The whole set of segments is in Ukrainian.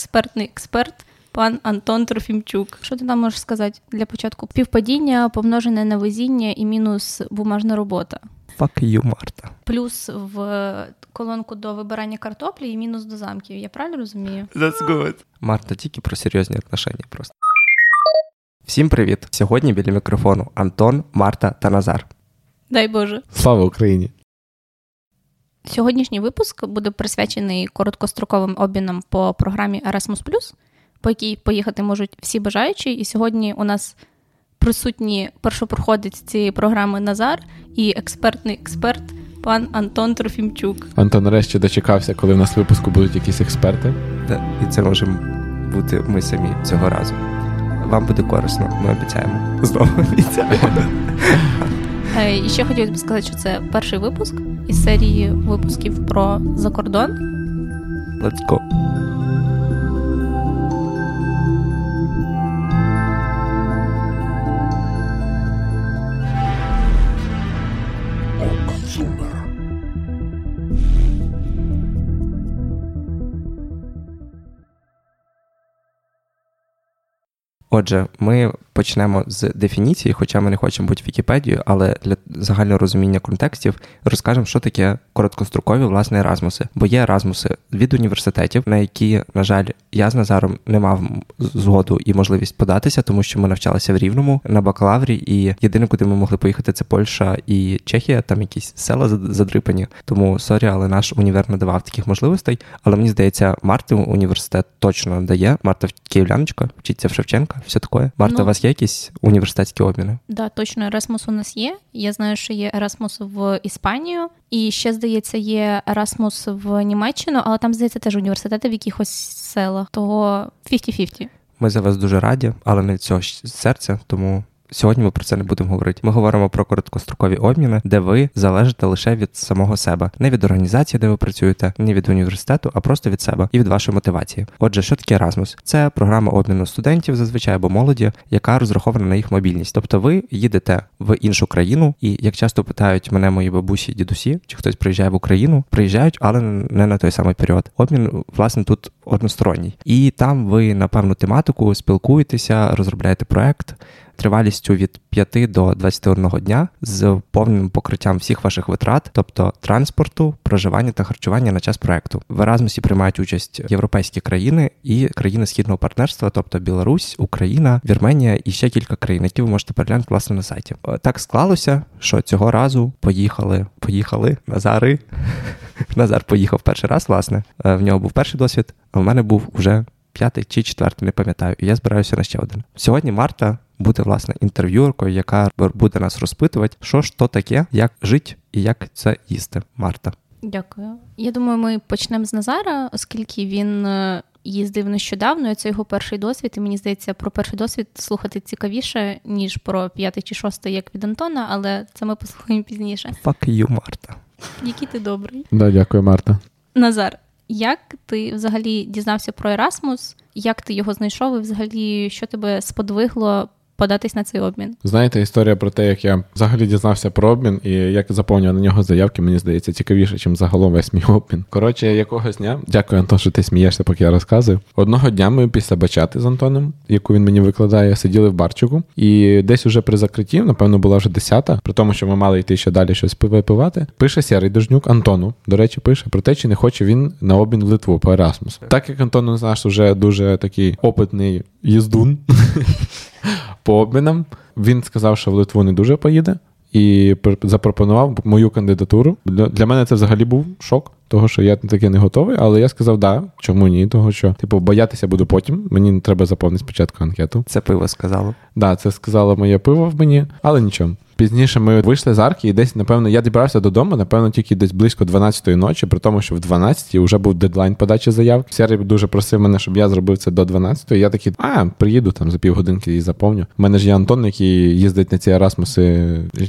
експертний експерт. Пан Антон Трофімчук. Що ти там можеш сказати для початку? Півпадіння, помножене на везіння і мінус бумажна робота. Fuck you, Марта. Плюс в колонку до вибирання картоплі і мінус до замків. Я правильно розумію? That's good. Марта, тільки про серйозні отношення просто. Всім привіт! Сьогодні біля мікрофону Антон, Марта та Назар. Дай Боже. Слава Україні! Сьогоднішній випуск буде присвячений короткостроковим обмінам по програмі Erasmus+, по якій поїхати можуть всі бажаючі. І сьогодні у нас присутні першопроходець цієї програми Назар і експертний експерт пан Антон Трофімчук. Антон нарешті дочекався, коли в нас в випуску будуть якісь експерти. І це можемо бути ми самі цього разу. Вам буде корисно, ми обіцяємо. Знову обіцяємо. Е, і ще хотілося б сказати, що це перший випуск із серії випусків про закордон. Let's go. Отже, ми почнемо з дефініції, хоча ми не хочемо бути Вікіпедією, але для загального розуміння контекстів розкажемо, що таке короткострокові власне Еразмуси. Бо є Еразмуси від університетів, на які, на жаль, я з Назаром не мав згоду і можливість податися, тому що ми навчалися в Рівному на бакалаврі, і єдине, куди ми могли поїхати, це Польща і Чехія, там якісь села задрипані. Тому сорі, але наш універ не давав таких можливостей. Але мені здається, Марти університет точно дає. Марта кияночка, вчиться в Шевченка все таке. Марта, ну, у вас є якісь університетські обміни? Да, точно Ерасмус у нас є. Я знаю, що є Ерасмус в Іспанію, і ще здається, є Ерасмус в Німеччину, але там здається теж університети в якихось селах. Того 50-50. Ми за вас дуже раді, але не від цього серця, тому Сьогодні ми про це не будемо говорити. Ми говоримо про короткострокові обміни, де ви залежите лише від самого себе, не від організації, де ви працюєте, не від університету, а просто від себе і від вашої мотивації. Отже, що таке Erasmus? Це програма обміну студентів зазвичай або молоді, яка розрахована на їх мобільність. Тобто ви їдете в іншу країну, і як часто питають мене мої бабусі, дідусі, чи хтось приїжджає в Україну, приїжджають, але не на той самий період. Обмін власне тут односторонній, і там ви на певну тематику спілкуєтеся, розробляєте проект тривалістю від 5 до 21 дня з повним покриттям всіх ваших витрат, тобто транспорту, проживання та харчування на час проекту. В Еразмусі приймають участь європейські країни і країни східного партнерства, тобто Білорусь, Україна, Вірменія і ще кілька країн, які ви можете переглянути власне на сайті. Е, так склалося, що цього разу поїхали, поїхали Назари. Назар поїхав перший раз, власне. Е, в нього був перший досвід, а в мене був уже п'ятий чи четвертий, не пам'ятаю. І я збираюся на ще один. Сьогодні Марта буде власне інтерв'юеркою, яка буде нас розпитувати, що ж то таке, як жити і як це їсти. Марта. Дякую. Я думаю, ми почнемо з Назара, оскільки він. Е, їздив нещодавно, і це його перший досвід, і мені здається, про перший досвід слухати цікавіше, ніж про п'ятий чи шостий, як від Антона, але це ми послухаємо пізніше. Fuck you, Марта. Який ти добрий. Да, Дякую, Марта. Назар, як ти взагалі дізнався про Ерасмус? Як ти його знайшов? І взагалі, що тебе сподвигло податись на цей обмін. Знаєте, історія про те, як я взагалі дізнався про обмін і як заповнював на нього заявки, мені здається, цікавіше, ніж загалом весь мій обмін. Коротше, якогось дня, дякую, Антон, що ти смієшся, поки я розказую. Одного дня ми після бачати з Антоном, яку він мені викладає, сиділи в барчику, і десь уже при закритті, напевно, була вже десята, при тому, що ми мали йти ще далі щось випивати. Пише Сірий Дожнюк Антону. До речі, пише про те, чи не хоче він на обмін в Литву по Ерасмусу. Так як Антон нас вже дуже такий опитний їздун по обмінам. Він сказав, що в Литву не дуже поїде, і запропонував мою кандидатуру. Для мене це взагалі був шок, того що я таки не готовий, але я сказав, да, чому ні? Того що, типу, боятися буду потім. Мені не треба заповнити спочатку анкету. Це пиво сказало. Да, це сказало моє пиво в мені, але нічого. Пізніше ми вийшли з арки, і десь, напевно, я дібрався додому, напевно, тільки десь близько 12-ї ночі, при тому, що в 12-й вже був дедлайн подачі заяв. Сергій дуже просив мене, щоб я зробив це до 12-ї. Я такий, а, приїду там за півгодинки і заповню. У мене ж є Антон, який їздить на ці Ерасмуси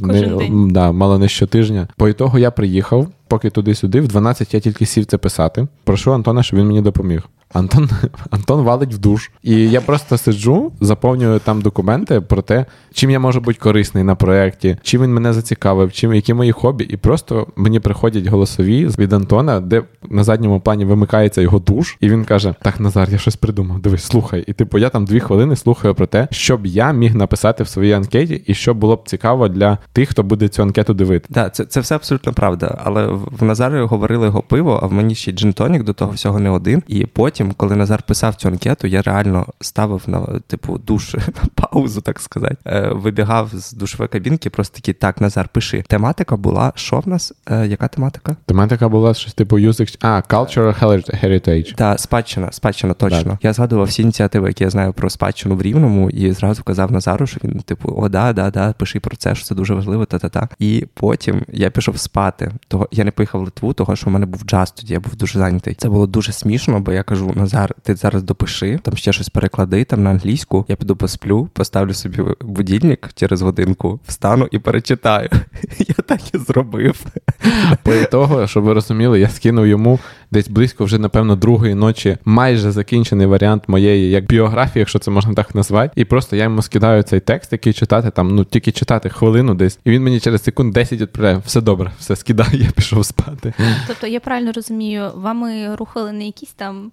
не, да, мало не щотижня. По ітогу я приїхав, поки туди-сюди, в 12 я тільки сів це писати. Прошу Антона, щоб він мені допоміг. Антон Антон валить в душ. І я просто сиджу, заповнюю там документи про те, чим я можу бути корисний на проєкті, чим він мене зацікавив, чим які мої хобі. І просто мені приходять голосові від Антона, де на задньому плані вимикається його душ, і він каже: Так, Назар, я щось придумав. Дивись, слухай. І типу, я там дві хвилини слухаю про те, що б я міг написати в своїй анкеті, і що було б цікаво для тих, хто буде цю анкету дивити. Да, це це все абсолютно правда. Але в Назарі говорили його пиво, а в мені ще джинтонік до того всього не один. І потім, коли Назар писав цю анкету, я реально ставив на типу душ на паузу, так сказати. Е, вибігав з душової кабінки, просто такий, так, Назар, пиши. Тематика була, що в нас? Е, яка тематика? Тематика була щось типу Music... А, Cultural Heritage. Так, спадщина, спадщина, точно. Так. Я згадував всі ініціативи, які я знаю про спадщину в Рівному, і зразу казав Назару, що він, типу, о, да, да, да, пиши про це, що це дуже важливо, та-та-та. І потім я пішов спати. Того я не поїхав в Литву, того що в мене був джаз тоді, я був дуже зайнятий. Це було дуже смішно, бо я кажу: Назар, ти зараз допиши, там ще щось переклади там на англійську. Я піду посплю, поставлю собі будильник через годинку, встану і перечитаю. Я так і зробив. По того, щоб ви розуміли, я скинув йому десь близько вже, напевно, другої ночі майже закінчений варіант моєї як біографії, якщо це можна так назвати. І просто я йому скидаю цей текст, який читати там, ну тільки читати хвилину десь. І він мені через секунд 10 відправляє. Все добре, все скидає, я пішов спати. Тобто я правильно розумію, вами рухали не якісь там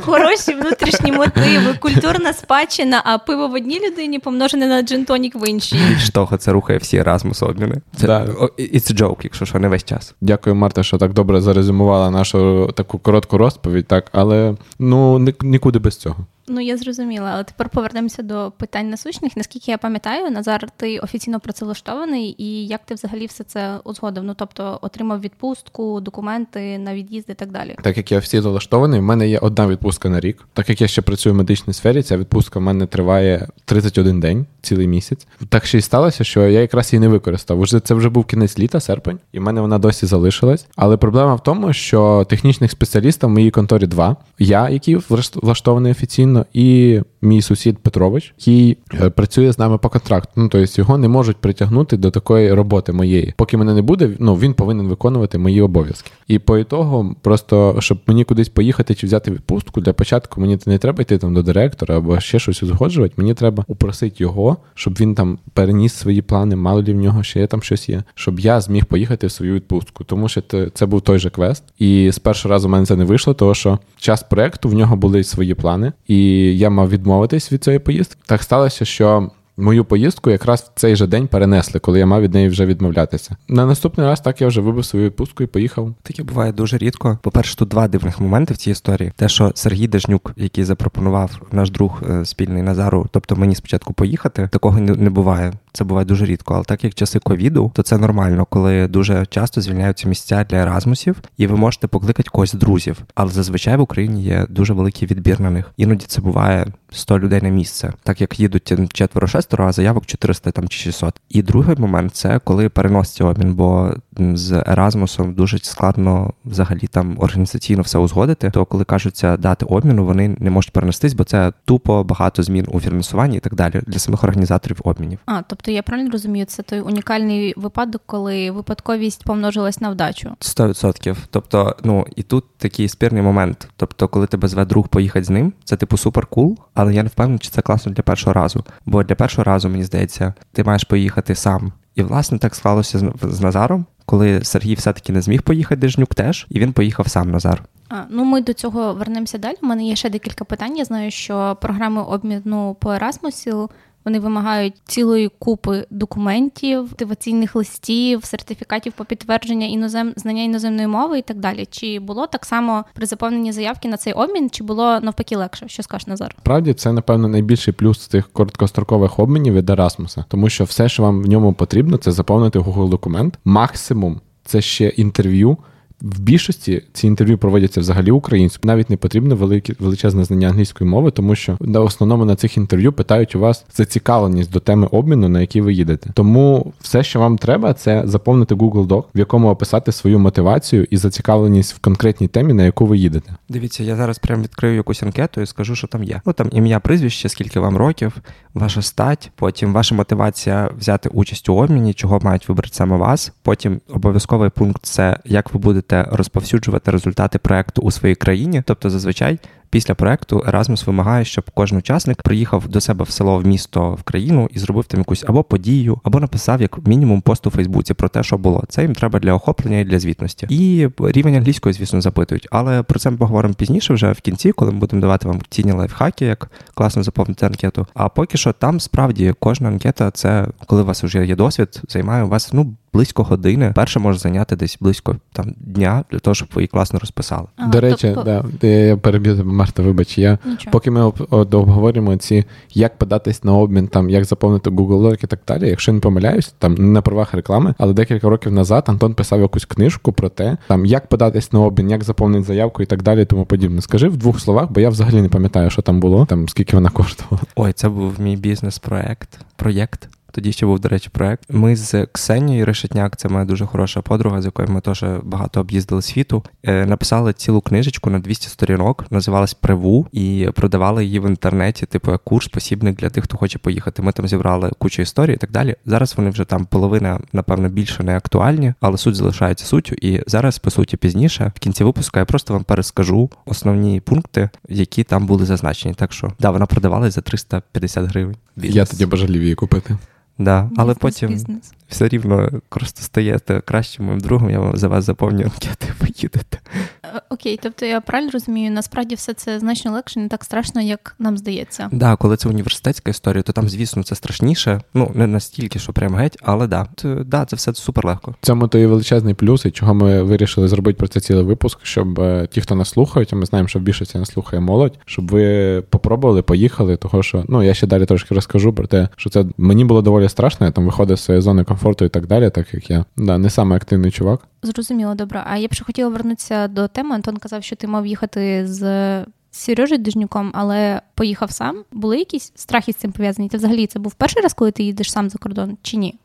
хороші внутрішні мотиви, культурна спадщина, а пиво в одній людині помножене на джинтонік в іншій. Більш того, це рухає всі Erasmus обміни. Це да. It's a joke, якщо що, не весь час. Дякую, Марта, що так добре зарезюмувала нашу таку коротку розповідь, так, але ну нікуди без цього. Ну, я зрозуміла, але тепер повернемося до питань насущних. Наскільки я пам'ятаю, Назар, ти офіційно працевлаштований, і як ти взагалі все це узгодив? Ну тобто отримав відпустку, документи на від'їзд і так далі. Так як я офіційно влаштований, в мене є одна відпустка на рік. Так як я ще працюю в медичній сфері, ця відпустка в мене триває 31 день, цілий місяць. Так ще й сталося, що я якраз її не використав. Уже це вже був кінець літа, серпень, і в мене вона досі залишилась. Але проблема в тому, що технічних спеціалістів в моїй конторі два. Я, який влаштований офіційно і мій сусід Петрович, який е, працює з нами по контракту. Ну тобто його не можуть притягнути до такої роботи моєї. Поки мене не буде, ну він повинен виконувати мої обов'язки. І по ітогу, просто щоб мені кудись поїхати чи взяти відпустку, для початку мені не треба йти там до директора або ще щось узгоджувати. Мені треба упросити його, щоб він там переніс свої плани, мало лі в нього ще там щось є, щоб я зміг поїхати в свою відпустку. Тому що це був той же квест. І з першого разу в мене це не вийшло, тому що час проекту в нього були свої плани, і я мав відмовитись від цієї поїздки. Так сталося, що Мою поїздку якраз в цей же день перенесли, коли я мав від неї вже відмовлятися. На наступний раз так я вже вибив свою відпустку і поїхав. Таке буває дуже рідко. По-перше, тут два дивних моменти в цій історії. Те, що Сергій Дежнюк, який запропонував наш друг е, спільний Назару, тобто мені спочатку поїхати, такого не буває. Це буває дуже рідко. Але так як часи ковіду, то це нормально, коли дуже часто звільняються місця для еразмусів, і ви можете покликати когось друзів. Але зазвичай в Україні є дуже великий відбір на них. Іноді це буває 100 людей на місце, так як їдуть четверо-шестеро, а заявок 400 там чи 600. І другий момент це коли переноситься обмін, бо з Еразмусом дуже складно взагалі там організаційно все узгодити. То коли кажуться дати обміну, вони не можуть перенестись, бо це тупо багато змін у фінансуванні і так далі для самих організаторів обмінів. А тобто я правильно розумію, це той унікальний випадок, коли випадковість помножилась на вдачу. 100%. Тобто, ну і тут такий спірний момент. Тобто, коли тебе зве друг поїхати з ним, це типу супер кул але я не впевнений, чи це класно для першого разу. Бо для першого разу, мені здається, ти маєш поїхати сам. І, власне, так склалося з, з Назаром, коли Сергій все-таки не зміг поїхати, Дежнюк теж, і він поїхав сам Назар. А, Ну, ми до цього вернемося далі. У мене є ще декілька питань. Я знаю, що програми обміну по Ерасмусу вони вимагають цілої купи документів, мотиваційних листів, сертифікатів по підтвердження інозем знання іноземної мови і так далі. Чи було так само при заповненні заявки на цей обмін, чи було навпаки легше? Що скажеш Назар? Справді це напевно найбільший плюс цих короткострокових обмінів від Erasmus, тому що все, що вам в ньому потрібно, це заповнити Google документ. Максимум це ще інтерв'ю в більшості ці інтерв'ю проводяться взагалі українською. Навіть не потрібно велике величезне знання англійської мови, тому що на основному на цих інтерв'ю питають у вас зацікавленість до теми обміну, на який ви їдете. Тому все, що вам треба, це заповнити Google Doc, в якому описати свою мотивацію і зацікавленість в конкретній темі, на яку ви їдете. Дивіться, я зараз прям відкрию якусь анкету і скажу, що там є. Ну там ім'я, прізвище, скільки вам років, ваша стать, потім ваша мотивація взяти участь у обміні, чого мають вибрати саме вас. Потім обов'язковий пункт це як ви будете розповсюджувати результати проекту у своїй країні. Тобто, зазвичай Після проекту Erasmus вимагає, щоб кожен учасник приїхав до себе в село, в місто, в країну і зробив там якусь або подію, або написав як мінімум пост у Фейсбуці про те, що було. Це їм треба для охоплення і для звітності. І рівень англійської, звісно, запитують. Але про це ми поговоримо пізніше, вже в кінці, коли ми будемо давати вам цінні лайфхаки, як класно заповнити анкету. А поки що там справді кожна анкета, це коли у вас вже є досвід, займає у вас ну близько години. Перше може зайняти десь близько там дня для того, щоб ви її класно розписали. Ага, До речі, тобто- да, я переб'ю тебе, Марта, вибач, я Нічого. поки ми об- обговорюємо ці, як податись на обмін, там як заповнити Google Doc і так далі. Якщо не помиляюсь, там не на правах реклами, але декілька років назад Антон писав якусь книжку про те, там як податись на обмін, як заповнити заявку і так далі, тому подібне. Скажи в двох словах, бо я взагалі не пам'ятаю, що там було, там скільки вона коштувала. Ой, це був мій бізнес-проект. Проєкт. Тоді ще був, до речі, проект. Ми з Ксенією Решетняк, це моя дуже хороша подруга, з якою ми теж багато об'їздили світу. е, Написали цілу книжечку на 200 сторінок, називалась Приву, і продавали її в інтернеті, типу як курс посібник для тих, хто хоче поїхати. Ми там зібрали кучу історій і так далі. Зараз вони вже там половина, напевно, більше не актуальні, але суть залишається суттю. І зараз, по суті, пізніше, в кінці випуску, я просто вам перескажу основні пункти, які там були зазначені. Так що да, вона продавалась за 350 гривень. Я тоді бажалів її купити. Да, але потім бізнес. все рівно просто стаєте кращим моїм другом, я за вас заповню анкети, ви їдете. Е, Окей, тобто я правильно розумію, насправді все це значно легше, не так страшно, як нам здається. Да, коли це університетська історія, то там, звісно, це страшніше. Ну, не настільки, що прям геть, але да, да, це все супер легко. Цьому то і величезний плюс, і чого ми вирішили зробити про це цілий випуск, щоб е, ті, хто нас слухають, а ми знаємо, що в більшості нас слухає молодь, щоб ви попробували, поїхали. Того що ну я ще далі трошки розкажу про те, що це мені було доволі страшно. Я там виходив з своєї зони комфорту і так далі, так як я да, не самий активний чувак. Зрозуміло, добре. А я б ще хотіла вернутися до теми. Антон казав, що ти мав їхати з Сережею Дижнюком, але поїхав сам. Були якісь страхи з цим пов'язані? Ти взагалі це був перший раз, коли ти їдеш сам за кордон, чи ні?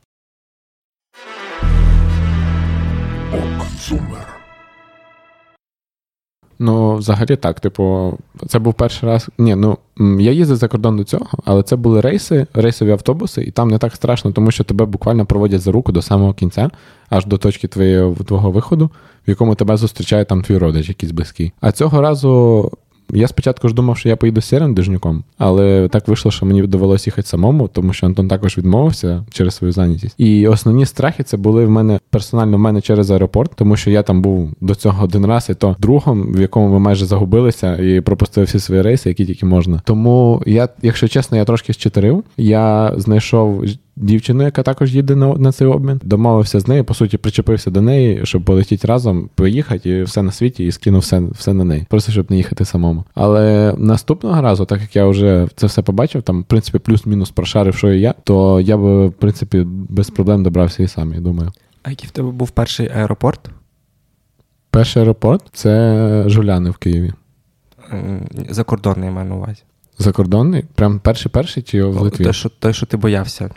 Ну, взагалі так, типу, це був перший раз. Ні, ну я їздив за кордон до цього, але це були рейси, рейсові автобуси, і там не так страшно, тому що тебе буквально проводять за руку до самого кінця, аж до точки твоєї твого виходу, в якому тебе зустрічає там твій родич, якийсь близький. А цього разу. Я спочатку ж думав, що я поїду сірим дижнюком, але так вийшло, що мені довелося їхати самому, тому що Антон також відмовився через свою зайнятість. І основні страхи це були в мене персонально в мене через аеропорт, тому що я там був до цього один раз, і то другом, в якому ми майже загубилися і пропустили всі свої рейси, які тільки можна. Тому я, якщо чесно, я трошки щитерив. Я знайшов дівчину, яка також їде на, на цей обмін. Домовився з нею, по суті, причепився до неї, щоб полетіти разом, поїхати і все на світі, і скинув все, все на неї. Просто щоб не їхати самому. Але наступного разу, так як я вже це все побачив, там, в принципі, плюс-мінус прошарив, що і я, то я би, в принципі, без проблем добрався і сам, я думаю. А який в тебе був перший аеропорт? Перший аеропорт це Жуляни в Києві. Закордонний я маю на увазі. Закордонний? Прям перший перший чи в Литві? Той, що, той, що ти боявся.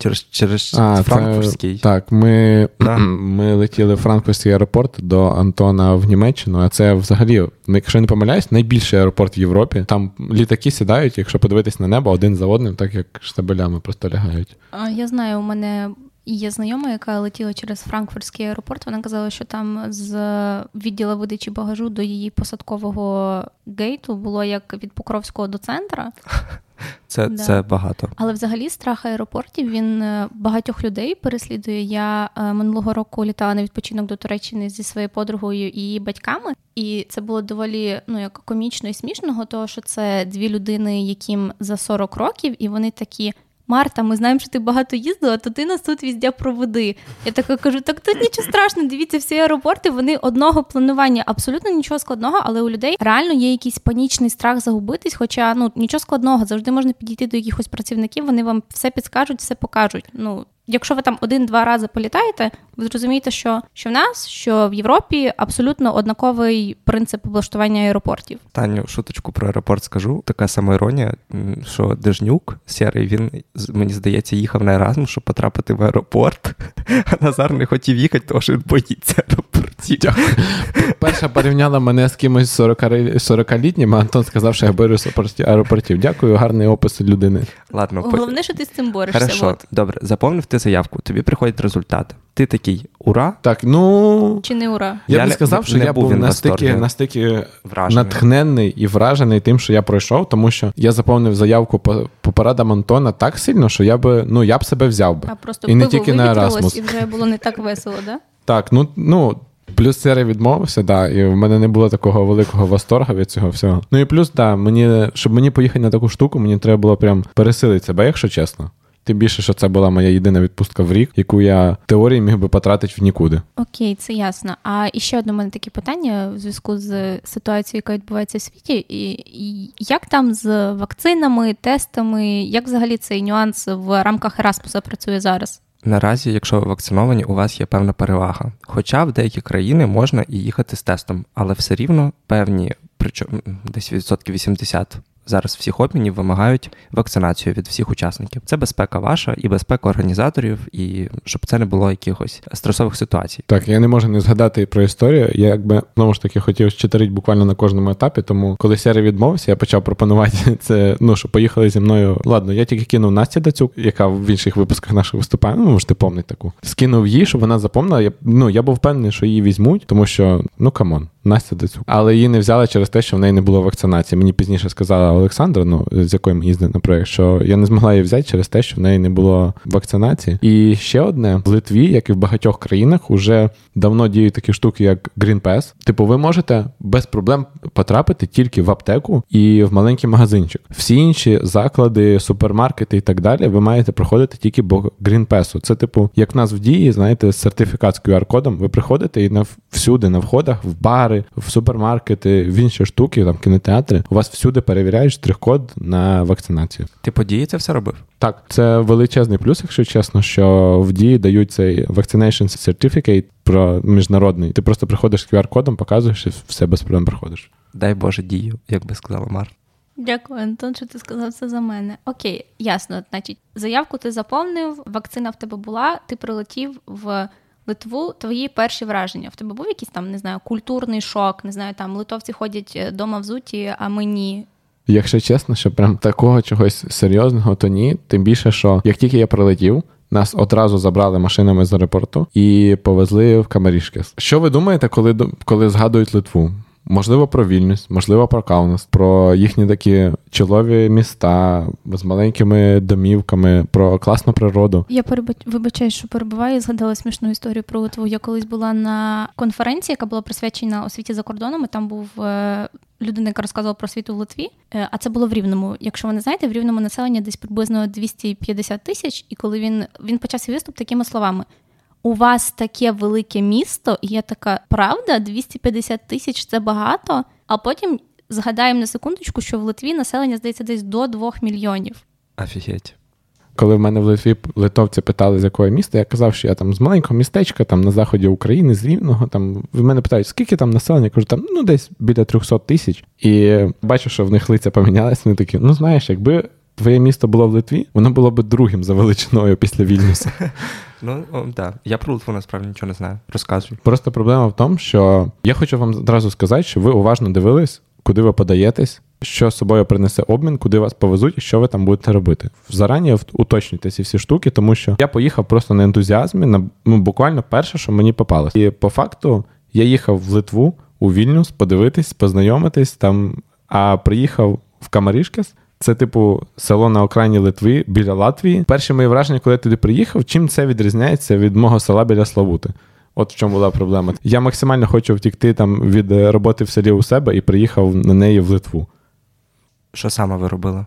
Через, через А, Франкфуртський. Це, так, ми, Да. ми летіли в Франкфуртський аеропорт до Антона в Німеччину, а це взагалі, якщо я не помиляюсь, найбільший аеропорт в Європі. Там літаки сідають, якщо подивитись на небо один за одним, так як штабелями просто лягають. А, Я знаю, у мене є знайома, яка летіла через Франкфуртський аеропорт. Вона казала, що там з відділу видачі багажу до її посадкового гейту було як від Покровського до центра. Це, Да. це багато. Але взагалі страх аеропортів він е, багатьох людей переслідує. Я е, минулого року літала на відпочинок до Туреччини зі своєю подругою і її батьками, і це було доволі ну як комічно і смішного, того що це дві людини, яким за 40 років, і вони такі. Марта, ми знаємо, що ти багато їздила, то ти нас тут віздя проведи. Я така кажу: так тут нічого страшного, дивіться, всі аеропорти вони одного планування, абсолютно нічого складного, але у людей реально є якийсь панічний страх загубитись. Хоча ну нічого складного, завжди можна підійти до якихось працівників, вони вам все підскажуть, все покажуть. Ну, якщо ви там один-два рази політаєте, ви зрозумієте, що, що в нас, що в Європі абсолютно однаковий принцип облаштування аеропортів. Таню, шуточку про аеропорт скажу. Така сама іронія, що Дежнюк, Сєрий, він, з- мені здається, їхав на Еразм, щоб потрапити в аеропорт, а Назар не хотів їхати, тому що він боїться аеропорту. Дякую. Перша порівняла мене з кимось 40-літнім, а Антон сказав, що я з аеропортів. Дякую, гарний опис людини. Ладно, Головне, що ти з цим борешся. Хорошо, от. добре, заповнив ти заявку, тобі приходять результати. Ти такий ура. Так, ну. Чи не ура? Я, Я б не- сказав, що не я був був настільки, настільки Вражений. натхненний і вражений тим, що я пройшов, тому що я заповнив заявку по, по порадам Антона так сильно, що я би ну я б себе взяв би. А просто і не тільки на Erasmus. і вже було не так весело, да? Так, ну ну. Плюс Сера відмовився, да, і в мене не було такого великого восторгу від цього всього. Ну і плюс, да, мені, щоб мені поїхати на таку штуку, мені треба було прям пересилити себе, якщо чесно. Тим більше, що це була моя єдина відпустка в рік, яку я в теорії міг би потратити в нікуди. Окей, це ясно. А ще одне мене таке питання в зв'язку з ситуацією, яка відбувається в світі. І, і як там з вакцинами, тестами, як взагалі цей нюанс в рамках Erasmus працює зараз? Наразі, якщо ви вакциновані, у вас є певна перевага. Хоча в деякі країни можна і їхати з тестом, але все рівно певні, причому десь відсотків 80 зараз всіх обмінів вимагають вакцинацію від всіх учасників. Це безпека ваша і безпека організаторів, і щоб це не було якихось стресових ситуацій. Так, я не можу не згадати про історію. Я якби знову ж таки хотів щит-сторіти буквально на кожному етапі. Тому коли Сера відмовився, я почав пропонувати це. Ну що поїхали зі мною. Ладно, я тільки кинув Насті Дацюк, яка в інших випусках наших виступає. Ну можете помнити таку. Скинув її, щоб вона запомнила. Я ну я був впевнений, що її візьмуть, тому що ну камон. Настя Дацюк. Але її не взяли через те, що в неї не було вакцинації. Мені пізніше сказала Олександра, ну з якою ми їздили на проєкт, що я не змогла її взяти через те, що в неї не було вакцинації. І ще одне в Литві, як і в багатьох країнах, уже давно діють такі штуки, як Green Pass. Типу, ви можете без проблем потрапити тільки в аптеку і в маленький магазинчик. Всі інші заклади, супермаркети і так далі, ви маєте проходити тільки по Green Pass. Це, типу, як в нас в дії, знаєте, сертифікат з QR-кодом. Ви приходите і на всюди на входах, в бари, в супермаркети, в інші штуки, там кінотеатри. У вас всюди перевіряють штрих-код на вакцинацію. Ти по дії це все робив? Так, це величезний плюс, якщо чесно, що в дії дають цей vaccination certificate про міжнародний. Ти просто приходиш з QR-кодом, показуєш і все без проблем проходиш. Дай Боже дію, як би сказала Мар. Дякую, Антон, що ти сказав це за мене. Окей, ясно. Значить, заявку ти заповнив, вакцина в тебе була, ти прилетів в Литву. Твої перші враження. В тебе був якийсь там, не знаю, культурний шок, не знаю, там литовці ходять дома взуті, а ми ні. Якщо чесно, що прям такого чогось серйозного, то ні. Тим більше, що як тільки я прилетів, нас одразу забрали машинами з аеропорту і повезли в Камарішкес. Що ви думаєте, коли коли згадують Литву? Можливо, про Вільнюс, можливо, про Каунас, про їхні такі чолові міста з маленькими домівками, про класну природу. Я вибачаю, що перебуваю. Згадала смішну історію про Литву. Я колись була на конференції, яка була присвячена освіті за кордоном. і Там був е, людина, яка розказувала про освіту в Литві. Е, а це було в Рівному. Якщо ви не знаєте, в Рівному населення десь приблизно 250 тисяч. І коли він він почав свій виступ такими словами. У вас таке велике місто, і я така, правда, 250 тисяч це багато. А потім згадаємо на секундочку, що в Литві населення здається десь до 2 мільйонів. Офігеть. Коли в мене в Литві литовці питали, з якого міста, я казав, що я там з маленького містечка, там на заході України, з Рівного. Там в мене питають, скільки там населення? Я кажу, там ну десь біля 300 тисяч. І бачу, що в них лиця помінялись. Вони такі, ну знаєш, якби твоє місто було в Литві, воно було б другим за величиною після Вільнюса. Ну так, да. я про Литву насправді нічого не знаю. Розказуй. Просто проблема в тому, що я хочу вам одразу сказати, що ви уважно дивились, куди ви подаєтесь, що з собою принесе обмін, куди вас повезуть і що ви там будете робити. Зарані уточнюйте ці всі штуки, тому що я поїхав просто на ентузіазмі, на ну, буквально перше, що мені попалось. І по факту я їхав в Литву у Вільнюс подивитись, познайомитись там, а приїхав в Камарішкес. Це, типу, село на окраїні Литви біля Латвії. Перше моє враження, коли я туди приїхав, чим це відрізняється від мого села біля Славути. От в чому була проблема. Я максимально хочу втікти там від роботи в селі у себе і приїхав на неї в Литву. Що саме ви робили?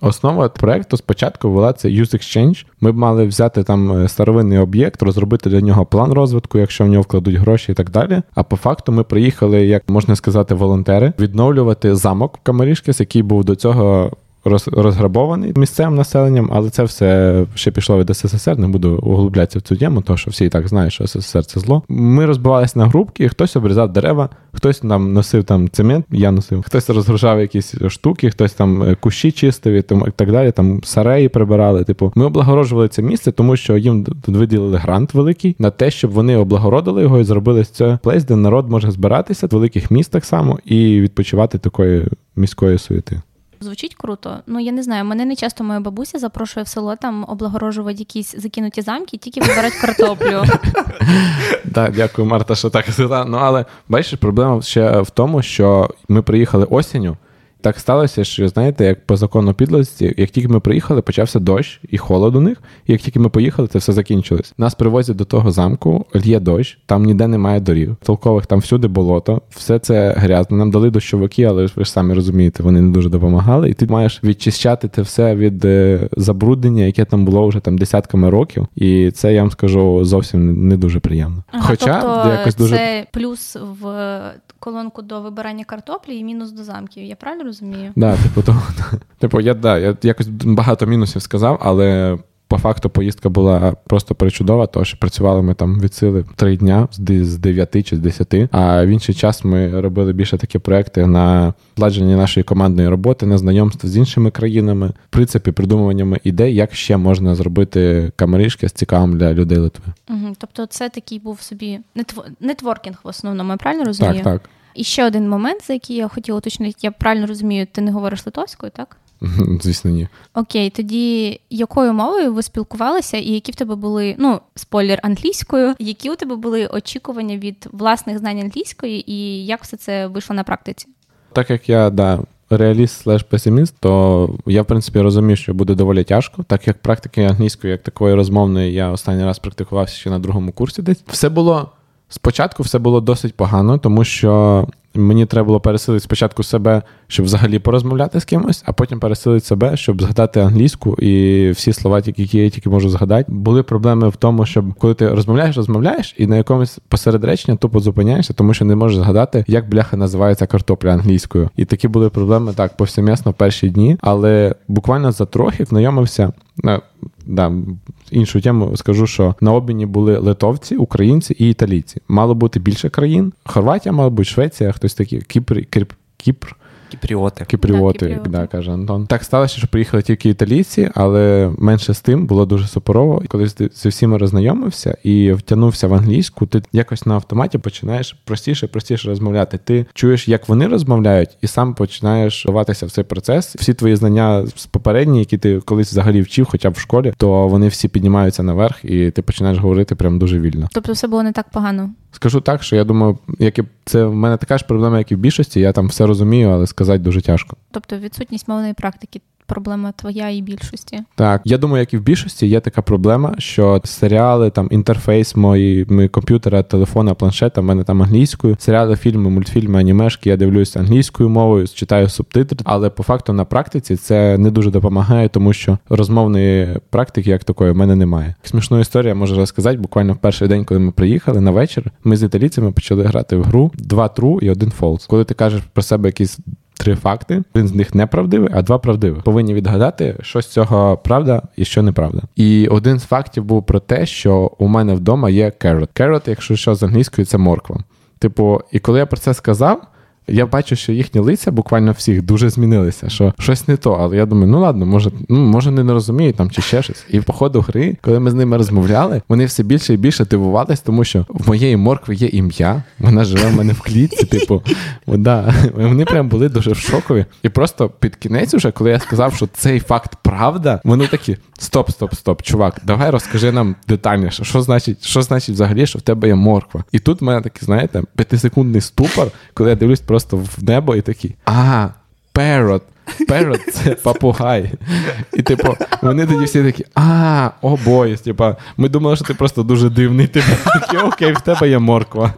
Основа проекту спочатку була це Use Exchange. Ми б мали взяти там старовинний об'єкт, розробити для нього план розвитку, якщо в нього вкладуть гроші і так далі. А по факту ми приїхали, як можна сказати, волонтери, відновлювати замок Камарішкес, який був до цього розграбований місцевим населенням, але це все ще пішло від СССР. Не буду углублятися в цю тему, тому що всі і так знають, що СССР це зло. Ми розбивалися на групки, хтось обрізав дерева, хтось там носив там цемент, я носив, хтось розгружав якісь штуки, хтось там е, кущі чистив і так далі. Там сареї прибирали. Типу, ми облагороджували це місце, тому що їм тут виділили грант великий на те, щоб вони облагородили його і зробили це плейс, де народ може збиратися в великих містах само і відпочивати такої міської суєти. Звучить круто. Ну я не знаю. Мене не часто моя бабуся запрошує в село там облагорожувати якісь закинуті замки, тільки вибирати картоплю. Так, дякую, Марта, що так сказала. Ну але бачиш, проблема ще в тому, що ми приїхали осінню так сталося, що знаєте, як по закону підлості, як тільки ми приїхали, почався дощ і холод у них. І як тільки ми поїхали, це все закінчилось. Нас привозять до того замку, л'є дощ, там ніде немає доріг. Толкових там всюди болото, все це грязно. Нам дали дощовики, але ви ж самі розумієте, вони не дуже допомагали. І ти маєш відчищати це все від е, забруднення, яке там було вже там десятками років. І це я вам скажу зовсім не дуже приємно. Ага, Хоча тобто якось дуже це плюс в колонку до вибирання картоплі і мінус до замків. Я правильно розумію? Да, типу, то, типу, я да, я якось багато мінусів сказав, але. По факту поїздка була просто причудова, тому що працювали ми там від сили три дня з 9 чи з 10, А в інший час ми робили більше такі проекти на владження нашої командної роботи, на знайомство з іншими країнами, в принципі, придумуваннями ідей, як ще можна зробити камерішки з цікавим для людей Литви. Угу, Тобто, це такий був собі нетворкінг в основному, я правильно розумію? Так, так. І ще один момент, за який я хотіла уточнити, я правильно розумію, ти не говориш литовською, так? Звісно, ні. Окей, тоді якою мовою ви спілкувалися, і які в тебе були, ну, спойлер англійською, які у тебе були очікування від власних знань англійської, і як все це вийшло на практиці? Так як я да. Реаліст слеш песиміст, то я в принципі розумію, що буде доволі тяжко, так як практики англійської, як такої розмовної, я останній раз практикувався ще на другому курсі. Десь все було спочатку, все було досить погано, тому що Мені треба було пересилити спочатку себе, щоб взагалі порозмовляти з кимось, а потім пересилити себе, щоб згадати англійську і всі слова, які я тільки можу згадати. Були проблеми в тому, щоб коли ти розмовляєш, розмовляєш, і на якомусь посеред речення тупо зупиняєшся, тому що не можеш згадати, як бляха називається картопля англійською. І такі були проблеми так повсемісно в перші дні, але буквально за трохи знайомився. Да, іншу тему скажу, що на обміні були литовці, українці і італійці. Мало бути більше країн. Хорватія, мало бути Швеція, хтось такий Кіпр, Кіпр, Кіпр. Кіпріоти. Кіпріоти, як да, каже Антон. Так сталося, що приїхали тільки італійці, але менше з тим було дуже супорово. Коли зі всіма роззнайомився і втягнувся в англійську, ти якось на автоматі починаєш простіше, простіше розмовляти. Ти чуєш, як вони розмовляють, і сам починаєш вдаватися в цей процес. Всі твої знання з попередні, які ти колись взагалі вчив, хоча б в школі, то вони всі піднімаються наверх, і ти починаєш говорити прям дуже вільно. Тобто, все було не так погано. Скажу так, що я думаю, як і це в мене така ж проблема, як і в більшості. Я там все розумію, але сказати дуже тяжко. Тобто відсутність мовної практики проблема твоя і більшості. Так, я думаю, як і в більшості є така проблема, що серіали, там інтерфейс мої, мої комп'ютера, телефона, планшета, в мене там англійською. Серіали, фільми, мультфільми, анімешки, я дивлюся англійською мовою, читаю субтитри, але по факту на практиці це не дуже допомагає, тому що розмовної практики, як такої, в мене немає. Смішну історію можу розказати. Буквально в перший день, коли ми приїхали на вечір, ми з італійцями почали грати в гру два true і один false. Коли ти кажеш про себе якісь три факти. Один з них неправдивий, а два правдиві. Повинні відгадати, що з цього правда і що неправда. І один з фактів був про те, що у мене вдома є carrot. Carrot, якщо що з англійською, це морква. Типу, і коли я про це сказав. Я бачу, що їхні лиця буквально всіх дуже змінилися, що щось не то. Але я думаю, ну ладно, може, ну може не розуміють там чи ще щось. І по ходу гри, коли ми з ними розмовляли, вони все більше і більше дивувались, тому що в моєї моркви є ім'я. Вона живе в мене в клітці. Типу, да. вони прям були дуже в шокові. І просто під кінець, уже, коли я сказав, що цей факт правда, вони такі: стоп, стоп, стоп, чувак, давай розкажи нам детальніше, що значить, що значить взагалі, що в тебе є морква. І тут в мене такий, знаєте, п'ятисекундний ступор, коли я дивлюсь просто в небо і такі. а, parrot. Parrot — це папугай. І, типу, вони тоді всі такі, а, о бой. Типа, ми думали, що ти просто дуже дивний. Типу, такі, окей, в тебе є морква.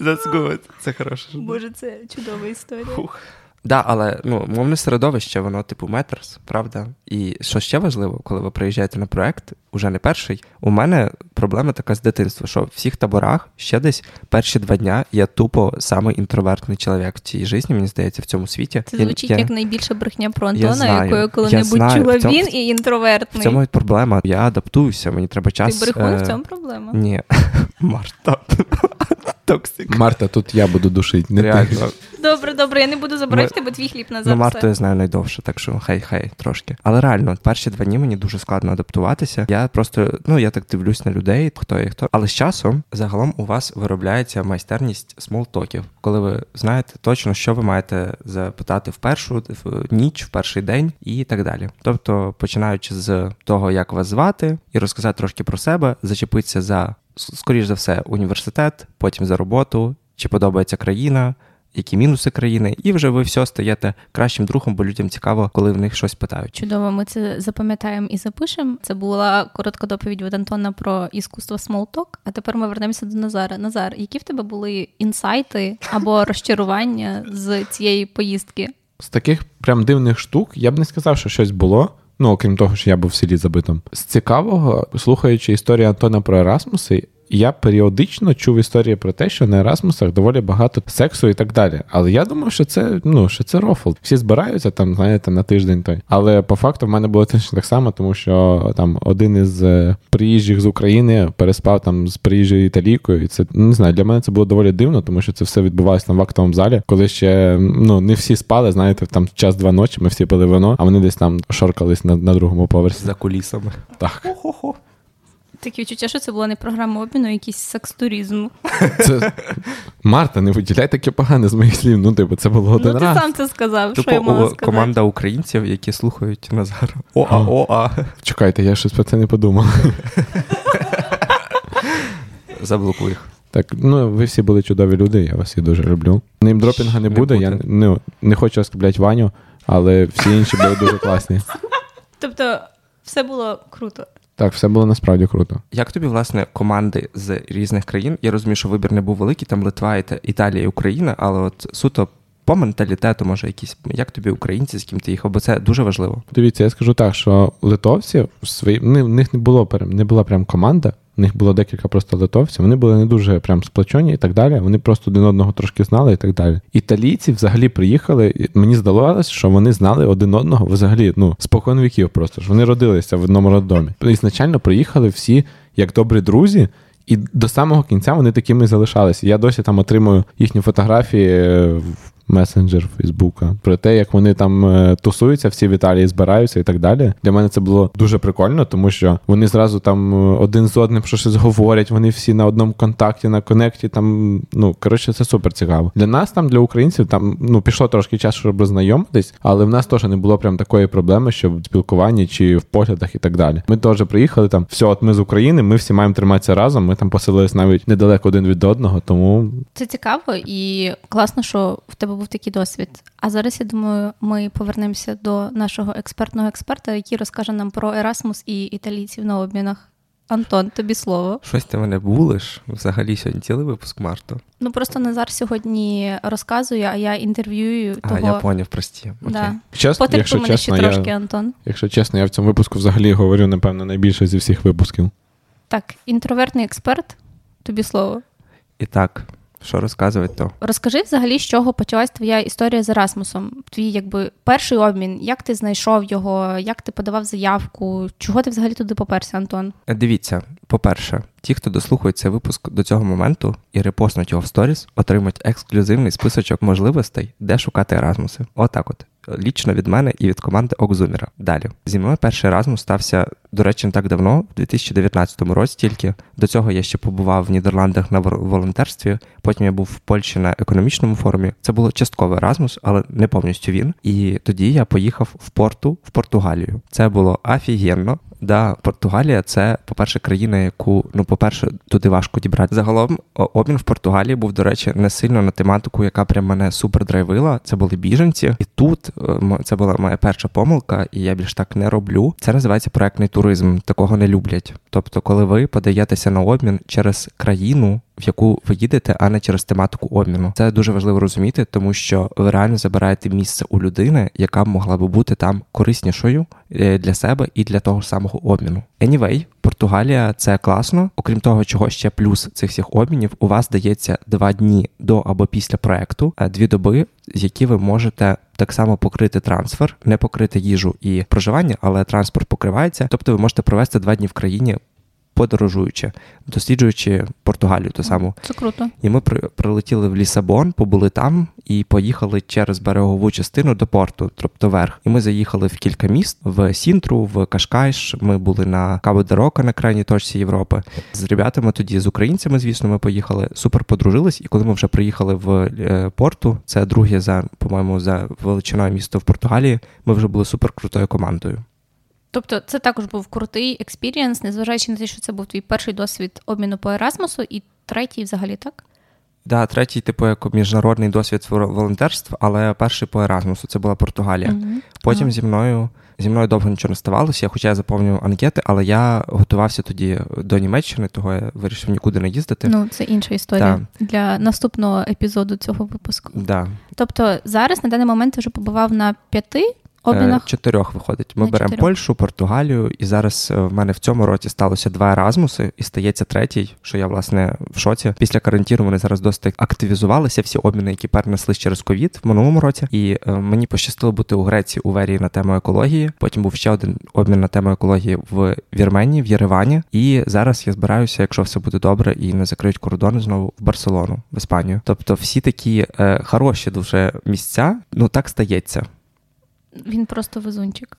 That's good. Це хороше. Боже, це чудова історія. Фух. Да, але ну, мовне середовище, воно типу метрс, правда? І що ще важливо, коли ви приїжджаєте на проект, уже не перший. У мене проблема така з дитинства, що в всіх таборах ще десь перші два дня я тупо самий інтровертний чоловік в цій житті, мені здається, в цьому світі. Це звучить я, як найбільша брехня про Антона, знаю, якою коли-небудь знаю, чула цьому- він і інтровертний. В цьому і проблема. Я адаптуюся, мені треба час. Ти брехун, е, в цьому проблема. Ні, Марта. Токсик. Марта, тут я буду душити, не ти. Добре, добре, я не буду забирати, бо твій хліб назад. Ну, Марту я знаю найдовше, так що хай хай трошки. Але реально, перші два дні мені дуже складно адаптуватися. Я просто, ну я так дивлюсь на людей, хто є хто. Але з часом загалом у вас виробляється майстерність смолтоків, коли ви знаєте точно, що ви маєте запитати в першу в ніч, в перший день і так далі. Тобто, починаючи з того, як вас звати, і розказати трошки про себе, зачепитися за скоріш за все університет, потім за роботу, чи подобається країна які мінуси країни, і вже ви все стаєте кращим другом, бо людям цікаво, коли в них щось питають. Чудово, ми це запам'ятаємо і запишемо. Це була коротка доповідь від Антона про іскусство смолтоків. А тепер ми вернемося до Назара. Назар, які в тебе були інсайти або розчарування з цієї поїздки? З таких прям дивних штук я б не сказав, що щось було. Ну, окрім того, що я був в селі забитим. З цікавого, слухаючи історію Антона про Ерасмуси, я періодично чув історії про те, що на Ерасмусах доволі багато сексу і так далі. Але я думав, що це ну що це рофл. Всі збираються там, знаєте, на тиждень той. Але по факту в мене було точно так само, тому що там один із е, приїжджих з України переспав там з приїжджою італійкою, і це не знаю. Для мене це було доволі дивно, тому що це все відбувалося там в актовому залі, коли ще ну не всі спали. Знаєте, там час два ночі. Ми всі пили вино, а вони десь там шоркались на, на другому поверсі. За кулісами. Так. Таке відчуття, що це була не програма обміну, а якийсь секс-туризм. Це... Марта, не виділяй таке погане з моїх слів. Ну, типу, це було один ну, ти раз. сам це сказав. Типу, що я мала сказати? команда українців, які слухають Назара. Оа, оа. Чекайте, я щось про це не подумав. Заблокуй їх. Так, ну ви всі були чудові люди, я вас всі дуже люблю. Неймдропінга не Не буде, я ну, не хочу оскорблять Ваню, але всі інші були дуже класні. Тобто, все було круто. Так, все було насправді круто. Як тобі, власне, команди з різних країн? Я розумію, що вибір не був великий, там Литва, Іта- Італія і Україна, але от суто по менталітету, може, якісь як тобі українці, з ким ти їхав, бо це дуже важливо. Дивіться, я скажу так, що литовці в свої... в них не було не була прям команда. В них було декілька просто литовців. Вони були не дуже прям сплочені і так далі. Вони просто один одного трошки знали і так далі. Італійці взагалі приїхали. і Мені здавалося, що вони знали один одного взагалі, ну, спокон віків просто ж. Вони родилися в одному роддомі. Ізначально приїхали всі як добрі друзі. І до самого кінця вони такими і залишалися. Я досі там отримую їхні фотографії е, месенджер Фейсбука про те, як вони там е, тусуються, всі в Італії збираються і так далі. Для мене це було дуже прикольно, тому що вони зразу там е, один з одним про щось говорять. Вони всі на одному контакті, на конекті. Там ну коротше, це супер цікаво. Для нас там, для українців, там ну пішло трошки часу, щоб роззнайомитись, але в нас теж не було прям такої проблеми, що в спілкуванні чи в поглядах і так далі. Ми теж приїхали там. Все, от ми з України, ми всі маємо триматися разом. Ми там поселились навіть недалеко один від одного, тому Це цікаво і класно, що в тебе був такий досвід. А зараз я думаю, ми повернемося до нашого експертного експерта, який розкаже нам про Ерасмус і італійців на обмінах. Антон, тобі слово. Щось ти мене булиш. Взагалі сьогодні цілий випуск Марто. Ну просто Назар сьогодні розказує, а я інтерв'юю А, того. я поняв, прості. Окей. Да. чесно, Потерпи якщо мене чесно, ще трошки, я, Антон. якщо чесно, я в цьому випуску взагалі говорю, напевно, найбільше зі всіх випусків. Так, інтровертний експерт, тобі слово. І так, що розказувати то? Розкажи взагалі, з чого почалась твоя історія з Ерасмусом? Твій якби перший обмін, як ти знайшов його, як ти подавав заявку? Чого ти взагалі туди поперся, Антон? Е, Дивіться, по-перше, ті, хто дослухає цей випуск до цього моменту і репостнуть його в сторіс, отримають ексклюзивний списочок можливостей, де шукати Еразмуси. Отак от. Лічно від мене і від команди Окзуміра. Далі. Зі мною перший Еразмус стався, до речі, не так давно, в 2019 році тільки. До цього я ще побував в Нідерландах на волонтерстві. Потім я був в Польщі на економічному форумі. Це було частково Еразмус, але не повністю він. І тоді я поїхав в порту в Португалію. Це було офігенно. Да, Португалія це, по-перше, країна, яку, ну, по-перше, туди важко дібрати. Загалом обмін в Португалії був, до речі, не сильно на тематику, яка прям мене супер драйвила. Це були біженці. І тут це була моя перша помилка, і я більш так не роблю. Це називається проектний туризм. Такого не люблять. Тобто, коли ви подаєтеся на обмін через країну. В яку ви їдете, а не через тематику обміну. Це дуже важливо розуміти, тому що ви реально забираєте місце у людини, яка могла би бути там кориснішою е, для себе і для того самого обміну. Anyway, Португалія це класно. Окрім того, чого ще плюс цих всіх обмінів, у вас дається два дні до або після проекту, е, дві доби, які ви можете. Так само покрити трансфер, не покрити їжу і проживання, але транспорт покривається. Тобто ви можете провести два дні в країні подорожуючи, досліджуючи Португалію ту саму. Це круто. І ми при, прилетіли в Лісабон, побули там і поїхали через берегову частину до Порту, тобто верх. І ми заїхали в кілька міст в Сінтру, в Кашкайш. Ми були на Кабо де Рока на крайній точці Європи. З ребятами тоді з українцями, звісно, ми поїхали. Супер подружились. І коли ми вже приїхали в е, Порту, це друге за по-моєму за величиною місто в Португалії. Ми вже були супер крутою командою. Тобто це також був крутий experience, незважаючи на те, що це був твій перший досвід обміну по Ерасмусу, і третій взагалі так? Да, третій, типу, як міжнародний досвід волонтерства, але перший по Ерасмусу це була Португалія. Угу. Потім ага. зі мною зі мною довго нічого не ставалося, хоча я заповнював анкети, але я готувався тоді до Німеччини, того я вирішив нікуди не їздити. Ну, це інша історія да. для наступного епізоду цього випуску. Да. Тобто зараз на даний момент ти вже побував на п'яти обмінах? Чотирьох виходить. Ми На беремо чотирьох. Польщу, Португалію, і зараз е, в мене в цьому році сталося два Еразмуси, і стається третій, що я власне в шоці. Після карантину вони зараз досить активізувалися. Всі обміни, які перенеслись через ковід в минулому році. І е, мені пощастило бути у Греції у Верії на тему екології. Потім був ще один обмін на тему екології в Вірменії, в Єревані. І зараз я збираюся, якщо все буде добре, і не закриють кордони знову в Барселону, в Іспанію. Тобто, всі такі е, хороші дуже місця. Ну так стається. Він просто везунчик.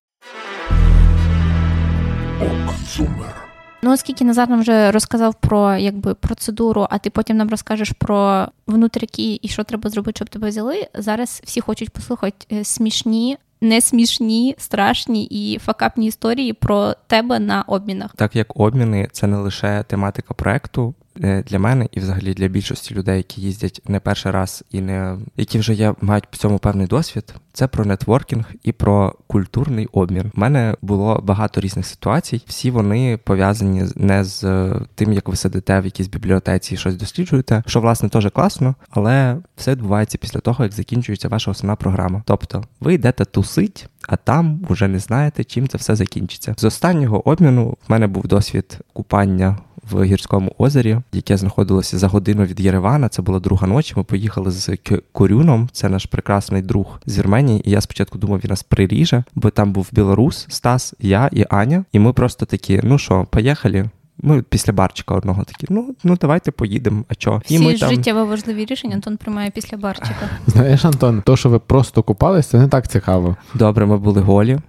Ну, оскільки Назар нам вже розказав про якби процедуру, а ти потім нам розкажеш про внутріки і що треба зробити, щоб тебе взяли. Зараз всі хочуть послухати е, смішні, не смішні, страшні і факапні історії про тебе на обмінах. Так як обміни це не лише тематика проекту. Е, Для мене і взагалі для більшості людей, які їздять не перший раз і не які вже є, мають в цьому певний досвід, це про нетворкінг і про культурний обмін. У мене було багато різних ситуацій. Всі вони пов'язані не з е, тим, як ви сидите в якійсь бібліотеці і щось досліджуєте, що власне теж класно, але все відбувається після того, як закінчується ваша основна програма. Тобто ви йдете тусить, а там вже не знаєте, чим це все закінчиться. З останнього обміну в мене був досвід купання в гірському озері, яке знаходилося за годину від Єревана. Це була друга ночі. Ми поїхали з Корюном. Це наш прекрасний друг з Вірменії. І я спочатку думав, він нас приріже, бо там був білорус, Стас, я і Аня. І ми просто такі: ну що, поїхали. Ми після барчика одного такі, ну ну давайте поїдемо. А чо? І Всі ми там життєво важливі рішення Антон приймає після барчика. Знаєш, Антон, то, що ви просто купались, це не так цікаво. добре, ми були голі.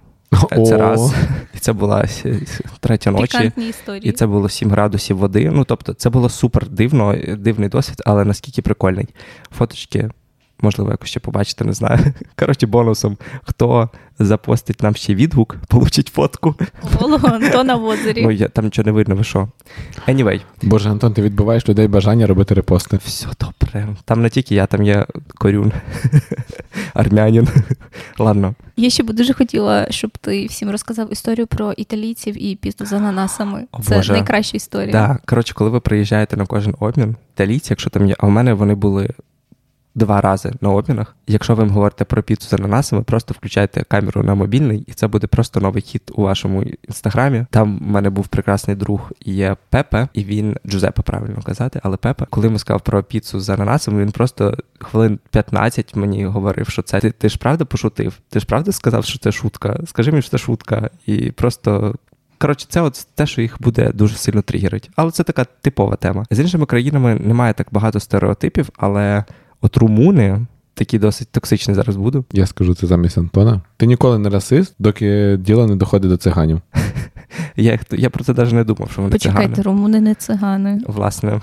Це раз. І це була третя ночі. Історії. І це було 7 градусів води. Ну тобто, це було супер дивно, дивний досвід, але наскільки прикольний. Фоточки, можливо, якось ще побачите, не знаю. Коротше, бонусом, хто запостить нам ще відгук, получить фотку. Голого Антона в озері. Ну, я, там нічого не видно, ви що. Anyway, Боже, Антон, ти відбиваєш людей бажання робити репости. все добре. Там не тільки я, там є корюн, армянин. Ладно. Я ще б дуже хотіла, щоб ти всім розказав історію про італійців і пісту з ананасами. О, Це Боже. найкраща історія. Да, коротше, коли ви приїжджаєте на кожен обмін, італійці, якщо там є, а у мене вони були два рази на обмінах. Якщо ви говорите про піцу з ананасами, просто включайте камеру на мобільний, і це буде просто новий хіт у вашому інстаграмі. Там в мене був прекрасний друг є Пепе, і він Джузепе, правильно казати, але Пепе, коли йому сказав про піцу з ананасами, він просто хвилин 15 мені говорив, що це ти, ти ж правда пошутив? Ти ж правда сказав, що це шутка? Скажи мені, що це шутка. І просто Коротше, це от те, що їх буде дуже сильно тригерить. Але це така типова тема. З іншими країнами немає так багато стереотипів, але от румуни такі досить токсичні зараз буду. Я скажу це замість Антона. Ти ніколи не расист, доки діло не доходить до циганів. Я, я про це навіть не думав, що вони Почекайте, цигани. румуни не цигани. Власне,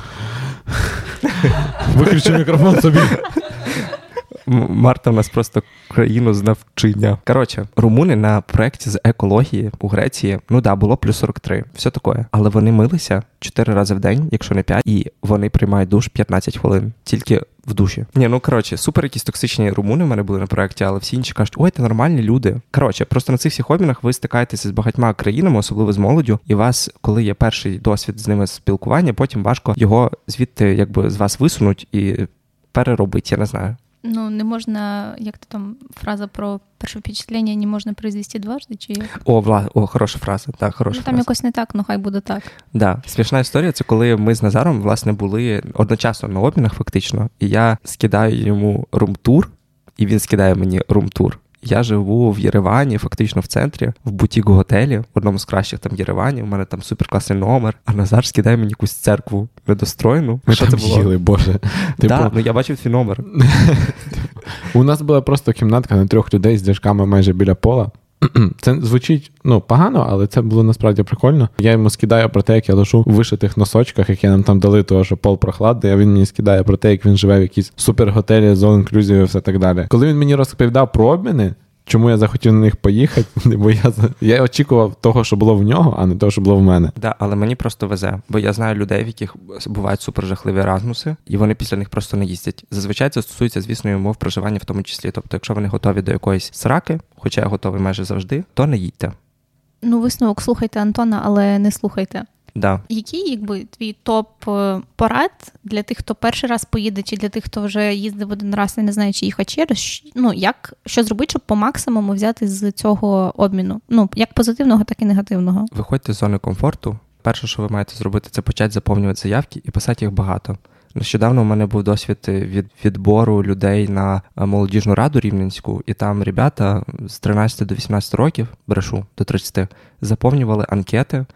Виключи мікрофон собі. Марта в нас просто країну знавчиня. Коротше, румуни на проєкті з екології у Греції, ну да, було плюс 43, все таке. Але вони милися 4 рази в день, якщо не 5, і вони приймають душ 15 хвилин. Тільки в душі. Ні, ну коротше, супер якісь токсичні румуни в мене були на проєкті, але всі інші кажуть, ой, це нормальні люди. Коротше, просто на цих всіх обмінах ви стикаєтеся з багатьма країнами, особливо з молоддю, і вас, коли є перший досвід з ними спілкування, потім важко його звідти якби з вас висунуть і переробити, я не знаю. Ну, не можна, як то там фраза про перше впечатлення не можна произвести дважди, чи як? О, вла, о, хороша фраза. Так, хороша ну, там фраза. якось не так, ну хай буде так. Да. Смішна історія це коли ми з Назаром власне були одночасно на обмінах, фактично, і я скидаю йому румтур, і він скидає мені румтур. Я живу в Єревані, фактично в центрі, в бутік готелі, в одному з кращих там Єреванів. У мене там суперкласний номер. А Назар скидає мені якусь церкву недостроєну. Ми Що там це було? їли, боже. Типу, Да, ну я бачив твій номер. У нас була просто кімнатка на трьох людей з дяжками майже біля пола. Це звучить ну погано, але це було насправді прикольно. Я йому скидаю про те, як я лежу в вишитих носочках, які нам там дали, того що пол прохладний, а він мені скидає про те, як він живе в якійсь суперготелі з all-inclusive і все так далі. Коли він мені розповідав про обміни. Чому я захотів на них поїхати? Бо я я очікував того, що було в нього, а не того, що було в мене. Да, але мені просто везе, бо я знаю людей, в яких бувають супержахливі еразмуси, і вони після них просто не їздять. Зазвичай це стосується, звісно, і умов проживання в тому числі. Тобто, якщо вони готові до якоїсь сраки, хоча я готовий майже завжди, то не їдьте. Ну, висновок слухайте Антона, але не слухайте. Да. Який якби твій топ е, порад для тих, хто перший раз поїде, чи для тих, хто вже їздив один раз і не знає, чи їхати ще раз? Ну як що зробити, щоб по максимуму взяти з цього обміну? Ну як позитивного, так і негативного. Виходьте з зони комфорту. Перше, що ви маєте зробити, це почати заповнювати заявки і писати їх багато. Нещодавно у мене був досвід від відбору людей на молодіжну раду рівненську, і там ребята з 13 до 18 років, брешу до 30, заповнювали анкети.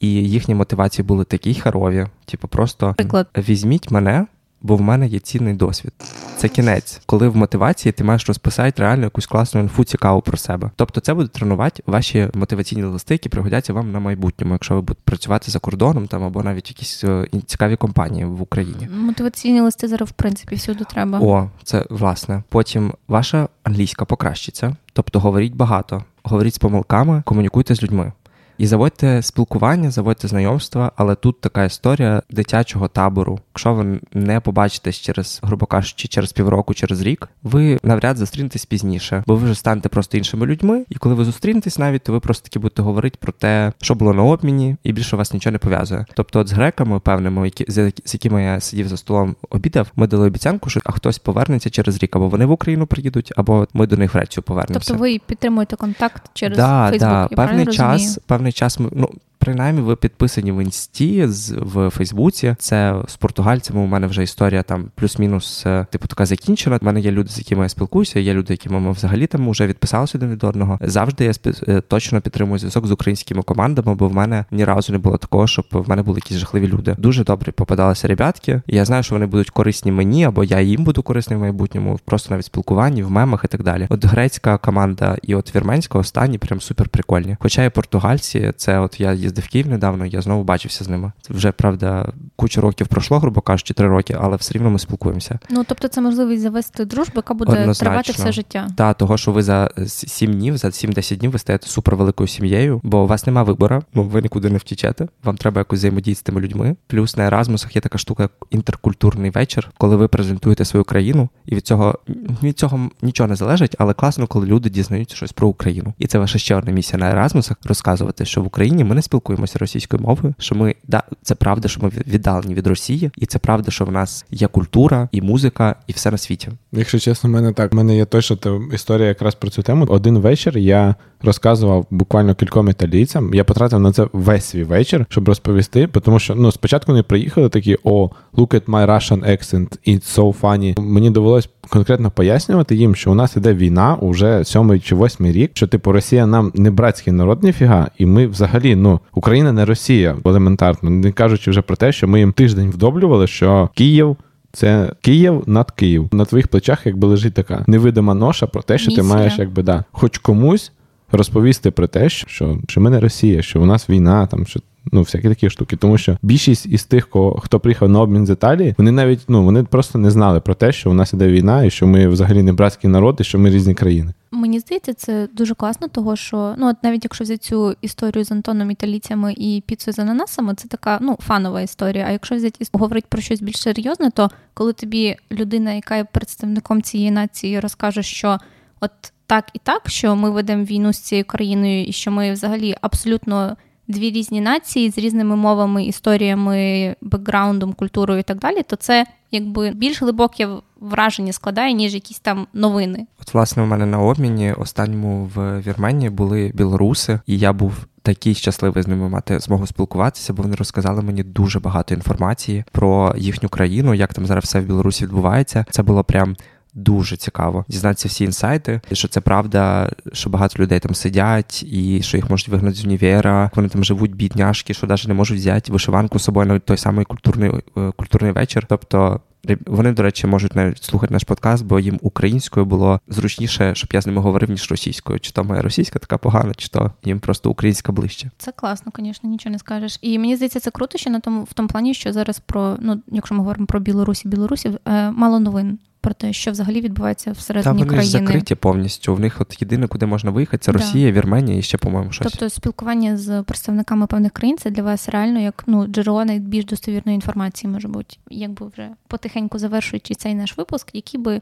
І їхні мотивації були такі харові. Типу, просто Приклад. візьміть мене, бо в мене є цінний досвід. Це кінець, коли в мотивації ти маєш розписати реально якусь класну інфу цікаву про себе. Тобто, це буде тренувати ваші мотиваційні листи, які пригодяться вам на майбутньому, якщо ви будете працювати за кордоном там або навіть якісь цікаві компанії в Україні. Мотиваційні листи зараз в принципі всюди треба. О, це власне. Потім ваша англійська покращиться, тобто говоріть багато, говоріть з помилками, комунікуйте з людьми. І заводьте спілкування, заводьте знайомства, але тут така історія дитячого табору. Якщо ви не побачитесь через, грубо кажучи, через півроку, через рік, ви навряд зустрінетесь пізніше, бо ви вже станете просто іншими людьми. І коли ви зустрінетесь навіть, то ви просто таки будете говорити про те, що було на обміні, і більше вас нічого не пов'язує. Тобто, от з греками, певними, які з якими я сидів за столом, обідав, ми дали обіцянку, що а хтось повернеться через рік, або вони в Україну приїдуть, або ми до них в Грецію повернемося. Тобто ви підтримуєте контакт через да, Facebook, да. я певний час, розумію? певний час ми ну. Принаймні, ви підписані в інсті з в Фейсбуці. Це з португальцями. У мене вже історія там плюс-мінус, типу, така закінчена. У мене є люди, з якими я спілкуюся. Є люди, якими ми взагалі там вже відписалися один від одного. Завжди я спі... точно підтримую зв'язок з українськими командами, бо в мене ні разу не було такого, щоб в мене були якісь жахливі люди. Дуже добре попадалися ребятки. Я знаю, що вони будуть корисні мені, або я їм буду корисний в майбутньому, просто навіть спілкуванні, в мемах і так далі. От грецька команда і от вірменська останні прям супер прикольні. Хоча і португальці, це от я їздив в Київ недавно, я знову бачився з ними. Це вже правда куча років пройшло, грубо кажучи, три роки, але все рівно ми спілкуємося. Ну тобто, це можливість завести дружбу, яка буде Однозначно. тривати все життя. Та того, що ви за 7 днів, за 7-10 днів ви стаєте супервеликою сім'єю, бо у вас нема вибору, бо ви нікуди не втічете. Вам треба якось взаємодіяти з тими людьми. Плюс на Еразмусах є така штука, як інтеркультурний вечір, коли ви презентуєте свою країну, і від цього від цього нічого не залежить, але класно, коли люди дізнаються щось про Україну. І це ваша ще одна місія на Еразмусах розказувати, що в Україні ми не спілкуємося російською мовою, що ми да, це правда, що ми віддалені від Росії, і це правда, що в нас є культура і музика, і все на світі. Якщо чесно, в мене так, в мене є точно та історія якраз про цю тему. Один вечір я розказував буквально кільком італійцям. Я потратив на це весь свій вечір, щоб розповісти. Тому що ну спочатку вони приїхали такі: о, look at my Russian accent, it's so funny. Мені довелось конкретно пояснювати їм, що у нас іде війна уже сьомий чи восьмий рік. Що типу Росія нам не братський народ, ніфіга, і ми взагалі, ну Україна не Росія елементарно, не кажучи вже про те, що ми їм тиждень вдоблювали, що Київ. Це Київ над Київ. На твоїх плечах якби лежить така невидима ноша про те, що Місія. ти маєш, якби да, хоч комусь розповісти про те, що, що ми не Росія, що у нас війна, там що ну всякі такі штуки. Тому що більшість із тих, кого хто приїхав на обмін з Італії, вони навіть ну вони просто не знали про те, що у нас іде війна, і що ми взагалі не братський народ, і що ми різні країни. Мені здається, це дуже класно, того що ну от навіть якщо взяти цю історію з Антоном італійцями і піцею з ананасами, це така ну фанова історія. А якщо взяти і говорити про щось більш серйозне, то коли тобі людина, яка є представником цієї нації, розкаже, що от так і так, що ми ведемо війну з цією країною, і що ми взагалі абсолютно дві різні нації з різними мовами, історіями, бекграундом, культурою і так далі, то це якби більш глибоке враження складає, ніж якісь там новини. От, власне, у мене на обміні останньому в Вірменії були білоруси, і я був такий щасливий з ними мати змогу спілкуватися, бо вони розказали мені дуже багато інформації про їхню країну, як там зараз все в Білорусі відбувається. Це було прям. Дуже цікаво дізнатися всі інсайти, що це правда, що багато людей там сидять, і що їх можуть вигнати з універа. Вони там живуть бідняшки, що навіть не можуть взяти вишиванку з собою на той самий культурний е, культурний вечір. Тобто вони, до речі, можуть навіть слухати наш подкаст, бо їм українською було зручніше, щоб я з ними говорив, ніж російською. Чи то моя російська така погана, чи то їм просто українська ближче. Це класно, звісно, нічого не скажеш. І мені здається, це круто, що на тому в тому плані, що зараз про ну, якщо ми говоримо про Білорусі, білорусів, е, мало новин про те, що взагалі відбувається всередині Та вони країни. закриті повністю. В них от єдине, куди можна виїхати, це Росія. Вірменія і ще, по-моєму, щось. Тобто спілкування з представниками певних країн це для вас реально як ну джерело найбільш достовірної інформації, може бути, якби вже потихеньку завершуючи цей наш випуск, які би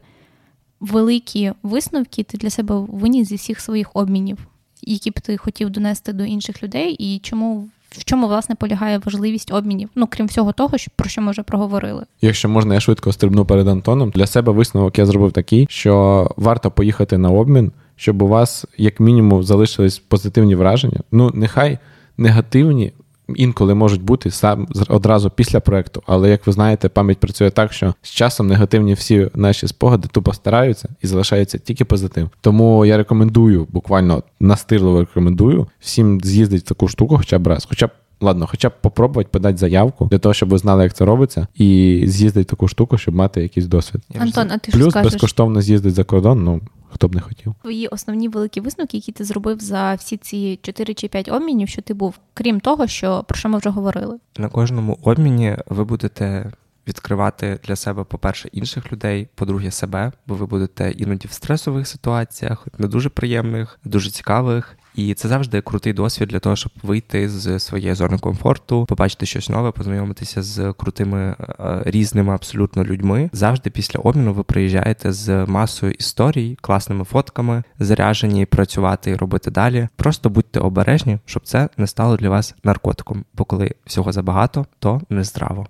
великі висновки ти для себе виніс зі всіх своїх обмінів, які б ти хотів донести до інших людей, і чому в чому власне полягає важливість обмінів, ну крім всього того, про що ми вже проговорили. Якщо можна, я швидко стрибну перед Антоном. Для себе висновок я зробив такий, що варто поїхати на обмін, щоб у вас, як мінімум, залишились позитивні враження. Ну, нехай негативні. Інколи можуть бути сам одразу після проекту, але як ви знаєте, пам'ять працює так, що з часом негативні всі наші спогади тупо стараються і залишається тільки позитив. Тому я рекомендую, буквально настирливо рекомендую всім з'їздити в таку штуку, хоча б раз, хоча б. Ладно, хоча б попробувати подати заявку для того, щоб ви знали, як це робиться, і з'їздити таку штуку, щоб мати якийсь досвід. Антон, а ти Плюс що скажеш? безкоштовно з'їздити за кордон. Ну хто б не хотів. Твої основні великі висновки, які ти зробив за всі ці 4 чи 5 обмінів, що ти був, крім того, що про що ми вже говорили. На кожному обміні ви будете. Відкривати для себе, по-перше, інших людей, по-друге, себе, бо ви будете іноді в стресових ситуаціях, не дуже приємних, дуже цікавих, і це завжди крутий досвід для того, щоб вийти з своєї зони комфорту, побачити щось нове, познайомитися з крутими е, різними абсолютно людьми. Завжди після обміну ви приїжджаєте з масою історій, класними фотками, заряжені працювати і робити далі. Просто будьте обережні, щоб це не стало для вас наркотиком. Бо коли всього забагато, то не здраво.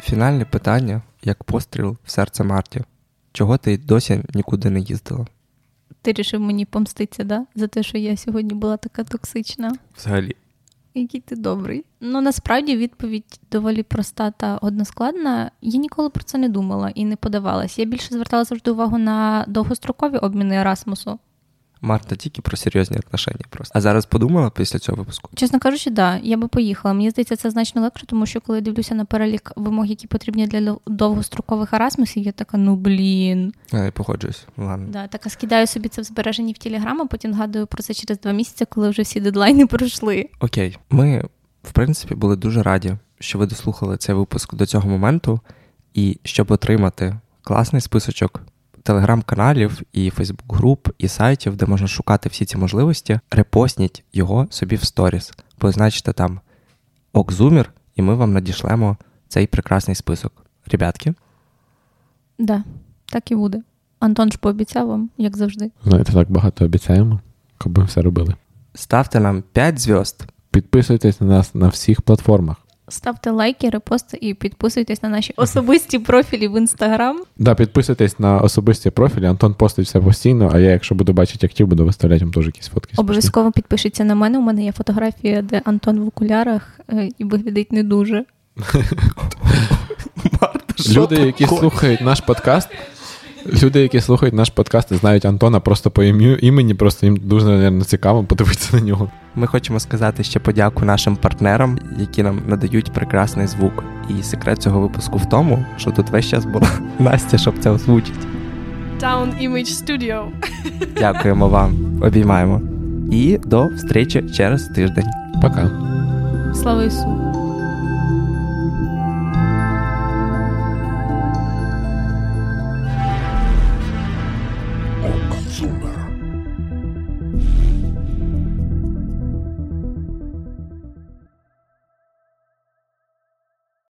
Фінальне питання як постріл в серце Марті. Чого ти досі нікуди не їздила? Ти рішив мені помститися, да? За те, що я сьогодні була така токсична. Взагалі. Який ти добрий. Ну насправді відповідь доволі проста та односкладна. Я ніколи про це не думала і не подавалась. Я більше звертала завжди увагу на довгострокові обміни Ерасмусу. Марта тільки про серйозні отношення просто. А зараз подумала після цього випуску? Чесно кажучи, да, я би поїхала. Мені здається, це значно легше, тому що коли дивлюся на перелік вимог, які потрібні для довгострокових Erasmusів, я така, ну блін. Я погоджуюсь. Ладно. Да, така скидаю собі це в збереженні в Телеграм, а потім згадую про це через два місяці, коли вже всі дедлайни пройшли. Окей, ми в принципі були дуже раді, що ви дослухали цей випуск до цього моменту, і щоб отримати класний списочок телеграм-каналів, і фейсбук-груп, і сайтів, де можна шукати всі ці можливості, репостніть його собі в сторіс. Позначте там Окзумір, і ми вам надішлемо цей прекрасний список. Ребятки? Да, так і буде. Антон ж пообіцяв вам, як завжди. Знаєте, так багато обіцяємо, аби все робили. Ставте нам 5 зв'язд. Підписуйтесь на нас на всіх платформах. Ставте лайки, репости і підписуйтесь на наші особисті профілі в інстаграм. Да, підписуйтесь на особисті профілі. Антон постить все постійно, а я, якщо буду бачити актив, буду виставляти вам теж якісь фотки. Обов'язково підпишіться на мене. У мене є фотографія, де Антон в окулярах е, і виглядить не дуже. Люди, які слухають наш подкаст, Люди, які слухають наш подкаст і знають Антона просто по імені, просто їм дуже наверное, цікаво подивитися на нього. Ми хочемо сказати ще подяку нашим партнерам, які нам надають прекрасний звук. І секрет цього випуску в тому, що тут весь час була Настя, щоб це озвучити. Town Image Studio. Дякуємо вам, обіймаємо. І до зустрічі через тиждень. Пока. Слава Ісу!